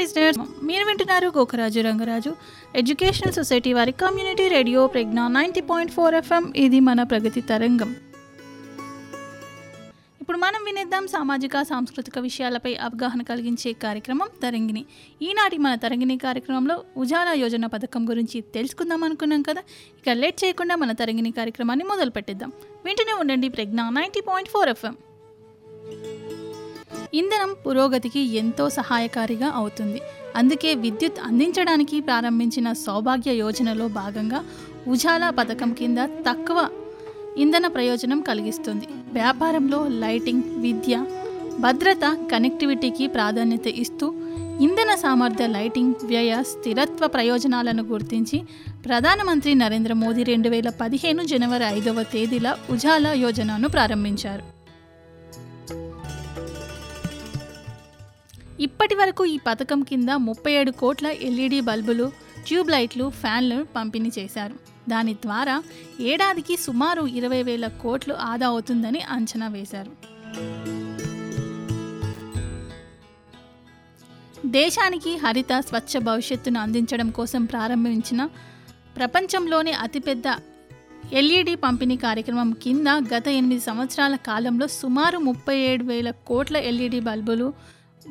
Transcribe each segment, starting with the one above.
Listeners మీరు వింటున్నారు Gokaraju Rangaraju. Educational society వారి community radio Pragna ninety point four FM ఇది మన ప్రగతి తరంగం. ఇప్పుడు మనం వినేద్దాం సామాజిక సాంస్కృతిక విషయాలపై అవగాహన కలిగించే కార్యక్రమం తరంగిణి. ఈనాటి మన తరంగిణి కార్యక్రమంలో ఉజాలా యోజన పథకం గురించి తెలుసుకుందాం అనుకున్నాం కదా? ఇక లేట్ చేయకుండా మన తరంగిణి కార్యక్రమాన్ని మొదలు పెట్టిద్దాం వింటూనే ఉండండి Pragna ninety point four FM ఇంధనం పురోగతికి ఎంతో సహాయకారిగా అవుతుంది. అందుకే విద్యుత్ అందించడానికి ప్రారంభించిన సౌభాగ్య యోజనలో భాగంగా ఉజాలా పథకం కింద తక్కువ ఇంధన ప్రయోజనం కలిగిస్తుంది. వ్యాపారంలో లైటింగ్ విద్య భద్రత కనెక్టివిటీకి ప్రాధాన్యత ఇస్తూ ఇంధన సామర్థ్య లైటింగ్ వ్యయ స్థిరత్వ ప్రయోజనాలను గుర్తించి ప్రధానమంత్రి నరేంద్ర మోదీ రెండు వేల పదిహేను జనవరి ఐదవ తేదీల ఉజాలా యోజనను ప్రారంభించారు. ఇప్పటి వరకు ఈ పథకం కింద ముప్పై ఏడు కోట్ల ఎల్ఈడి బల్బులు ట్యూబ్ లైట్లు ఫ్యాన్లు పంపిణీ చేశారు. దాని ద్వారా ఏడాదికి సుమారు ఇరవై వేల కోట్లు ఆదా అవుతుందని అంచనా వేశారు. దేశానికి హరిత స్వచ్ఛ భవిష్యత్తును అందించడం కోసం ప్రారంభించిన ప్రపంచంలోని అతిపెద్ద ఎల్ఈడి పంపిణీ కార్యక్రమం కింద గత ఎనిమిది సంవత్సరాల కాలంలో సుమారు ముప్పై ఏడు వేల కోట్ల ఎల్ఈడి బల్బులు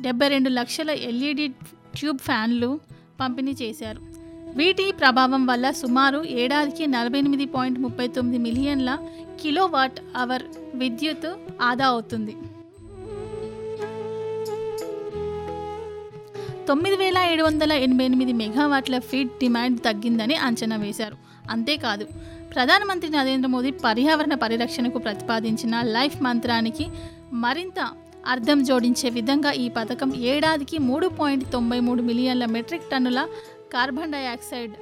డెబ్బై రెండు లక్షల ఎల్ఈడి ట్యూబ్ ఫ్యాన్లు పంపిణీ చేశారు. వీటి ప్రభావం వల్ల సుమారు ఏడాదికి నలభై ఎనిమిది పాయింట్ ముప్పై తొమ్మిది మిలియన్ల కిలోవాట్ అవర్ విద్యుత్ ఆదా అవుతుంది. తొమ్మిది వేల ఏడు వందల ఎనభై ఎనిమిది మెగావాట్ల ఫీడ్ డిమాండ్ తగ్గిందని అంచనా వేశారు. అంతేకాదు ప్రధానమంత్రి నరేంద్ర మోదీ పర్యావరణ పరిరక్షణకు ప్రతిపాదించిన లైఫ్ మంత్రానికి మరింత అర్థం జోడించే విధంగా ఈ పథకం ఏడాదికి మూడు పాయింట్ తొంభై మూడు మిలియన్ల మెట్రిక్ టన్నుల కార్బన్ డయాక్సైడ్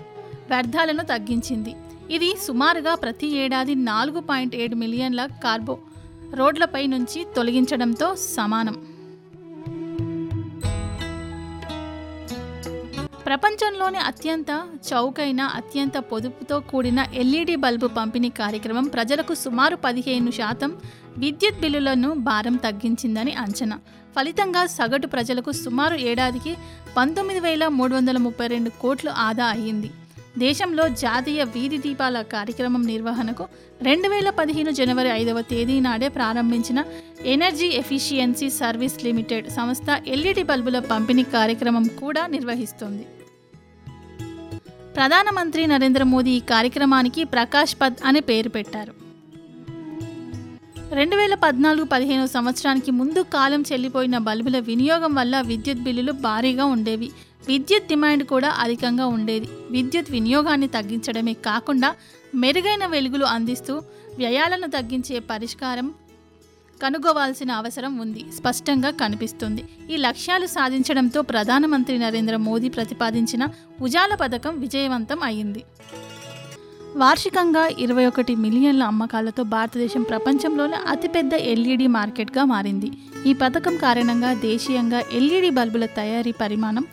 వ్యర్థాలను తగ్గించింది. ఇది సుమారుగా ప్రతి ఏడాది నాలుగు పాయింట్ ఏడు మిలియన్ల కార్బో రోడ్లపై నుంచి తొలగించడంతో సమానం. ప్రపంచంలోనే అత్యంత చౌకైన అత్యంత పొదుపుతో కూడిన ఎల్ఈడి బల్బు పంపిణీ కార్యక్రమం ప్రజలకు సుమారు పదిహేను శాతం విద్యుత్ బిల్లులను భారం తగ్గించిందని అంచనా. ఫలితంగా సగటు ప్రజలకు సుమారు ఏడాదికి పంతొమ్మిది వేల మూడు వందల ముప్పై రెండు కోట్లు ఆదా అయ్యింది. దేశంలో జాతీయ వీధి దీపాల కార్యక్రమం నిర్వహణకు రెండు వేల పదిహేను జనవరి ఐదవ తేదీ నాడే ప్రారంభించిన ఎనర్జీ ఎఫిషియన్సీ సర్వీస్ లిమిటెడ్ సంస్థ ఎల్ఈడి బల్బుల పంపిణీ కార్యక్రమం కూడా నిర్వహిస్తుంది. ప్రధానమంత్రి నరేంద్ర మోదీ ఈ కార్యక్రమానికి ప్రకాష్ పద్ అనే పేరు పెట్టారు. రెండు వేల పద్నాలుగు పదిహేను సంవత్సరానికి ముందు కాలం చెల్లిపోయిన బల్బుల వినియోగం వల్ల విద్యుత్ బిల్లులు భారీగా ఉండేవి. విద్యుత్ డిమాండ్ కూడా అధికంగా ఉండేది. విద్యుత్ వినియోగాన్ని తగ్గించడమే కాకుండా మెరుగైన వెలుగులు అందిస్తూ వ్యయాలను తగ్గించే పరిష్కారం కనుగోవాల్సిన అవసరం ఉంది. స్పష్టంగా కనిపిస్తుంది. ఈ లక్ష్యాలు సాధించడంతో ప్రధానమంత్రి నరేంద్ర మోదీ ప్రతిపాదించిన ఉజాల పథకం విజయవంతం అయింది. వార్షికంగా ఇరవై ఒకటి మిలియన్ల అమ్మకాలతో భారతదేశం ప్రపంచంలోనే అతిపెద్ద ఎల్ఈడి మార్కెట్గా మారింది. ఈ పథకం కారణంగా దేశీయంగా ఎల్ఈడి బల్బుల తయారీ పరిమాణం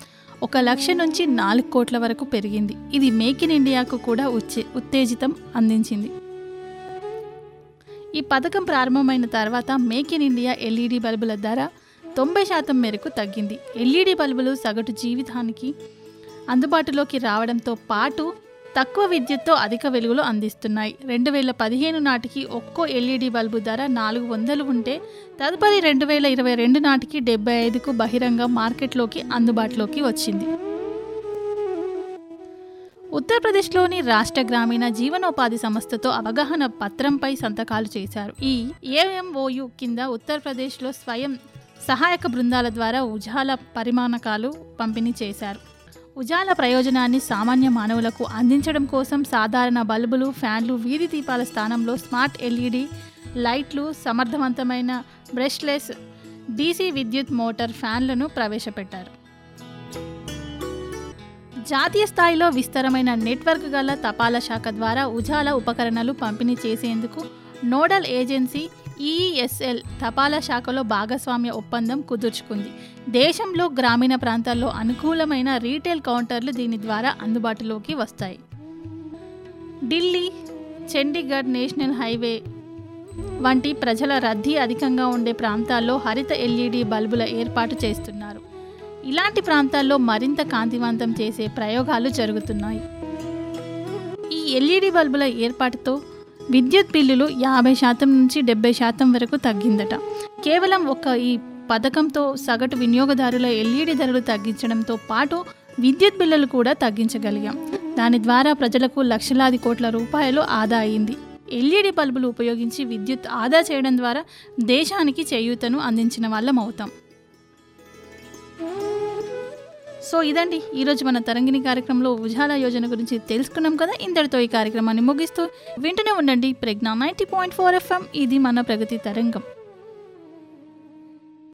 ఒక లక్ష నుంచి నాలుగు కోట్ల వరకు పెరిగింది. ఇది మేక్ ఇన్ ఇండియాకు కూడా ఉచ్చే ఉత్తేజితం అందించింది. ఈ పథకం ప్రారంభమైన తర్వాత మేక్ ఇన్ ఇండియా ఎల్ఈడి బల్బుల ధర తొంభై శాతం మేరకు తగ్గింది. ఎల్ఈడి బల్బులు సగటు జీవితానికి అందుబాటులోకి రావడంతో పాటు తక్కువ విద్యుత్తో అధిక వెలుగులు అందిస్తున్నాయి. రెండు వేల పదిహేను నాటికి ఒక్కో ఎల్ఈడి బల్బు ధర నాలుగు వందలు ఉంటే తదుపరి రెండు వేల ఇరవై రెండు నాటికి డెబ్బై ఐదుకు బహిరంగ మార్కెట్లోకి అందుబాటులోకి వచ్చింది. ఉత్తరప్రదేశ్లోని రాష్ట్ర గ్రామీణ జీవనోపాధి సంస్థతో అవగాహన పత్రంపై సంతకాలు చేశారు. ఈ ఏఎంఓయు కింద ఉత్తరప్రదేశ్లో స్వయం సహాయక బృందాల ద్వారా ఉజాల పరిమాణకాలు పంపిణీ చేశారు. ఉజాల ప్రయోజనాన్ని సామాన్య మానవులకు అందించడం కోసం సాధారణ బల్బులు ఫ్యాన్లు వీధి దీపాల స్థానంలో స్మార్ట్ ఎల్ఈడి లైట్లు సమర్థవంతమైన బ్రష్లెస్ డీసీ విద్యుత్ మోటార్ ఫ్యాన్లను ప్రవేశపెట్టారు. జాతీయ స్థాయిలో విస్తరమైన నెట్వర్క్ గల తపాలా శాఖ ద్వారా ఉజాల ఉపకరణాలు పంపిణీ చేసేందుకు నోడల్ ఏజెన్సీ ఈఈఎస్ఎల్ తపాలా శాఖలో భాగస్వామ్య ఒప్పందం కుదుర్చుకుంది. దేశంలో గ్రామీణ ప్రాంతాల్లో అనుకూలమైన రీటైల్ కౌంటర్లు దీని ద్వారా అందుబాటులోకి వస్తాయి. ఢిల్లీ చండీగఢ్ నేషనల్ హైవే వంటి ప్రజల రద్దీ అధికంగా ఉండే ప్రాంతాల్లో హరిత ఎల్ఈడి బల్బుల ఏర్పాటు చేస్తున్నారు. ఇలాంటి ప్రాంతాల్లో మరింత కాంతివంతం చేసే ప్రయోగాలు జరుగుతున్నాయి. ఈ ఎల్ఈడి బల్బుల ఏర్పాటుతో విద్యుత్ బిల్లులు యాభై శాతం నుంచి డెబ్బై శాతం వరకు తగ్గిందట. కేవలం ఒక ఈ పథకంతో సగటు వినియోగదారుల ఎల్ఈడి ధరలు తగ్గించడంతో పాటు విద్యుత్ బిల్లులు కూడా తగ్గించగలిగాం. దాని ద్వారా ప్రజలకు లక్షలాది కోట్ల రూపాయలు ఆదా అయింది. ఎల్ఈడి బల్బులు ఉపయోగించి విద్యుత్ ఆదా చేయడం ద్వారా దేశానికి చేయూతను అందించిన వాళ్ళం అవుతాం. సో ఇదండి ఈరోజు మన తరంగిణి కార్యక్రమంలో ఉజాలా యోజన గురించి తెలుసుకున్నాం కదా ఇంతటితో ఈ కార్యక్రమాన్ని ముగిస్తూ వింటూనే ఉండండి Pragna ninety point four FM ఇది మన ప్రగతి తరంగం.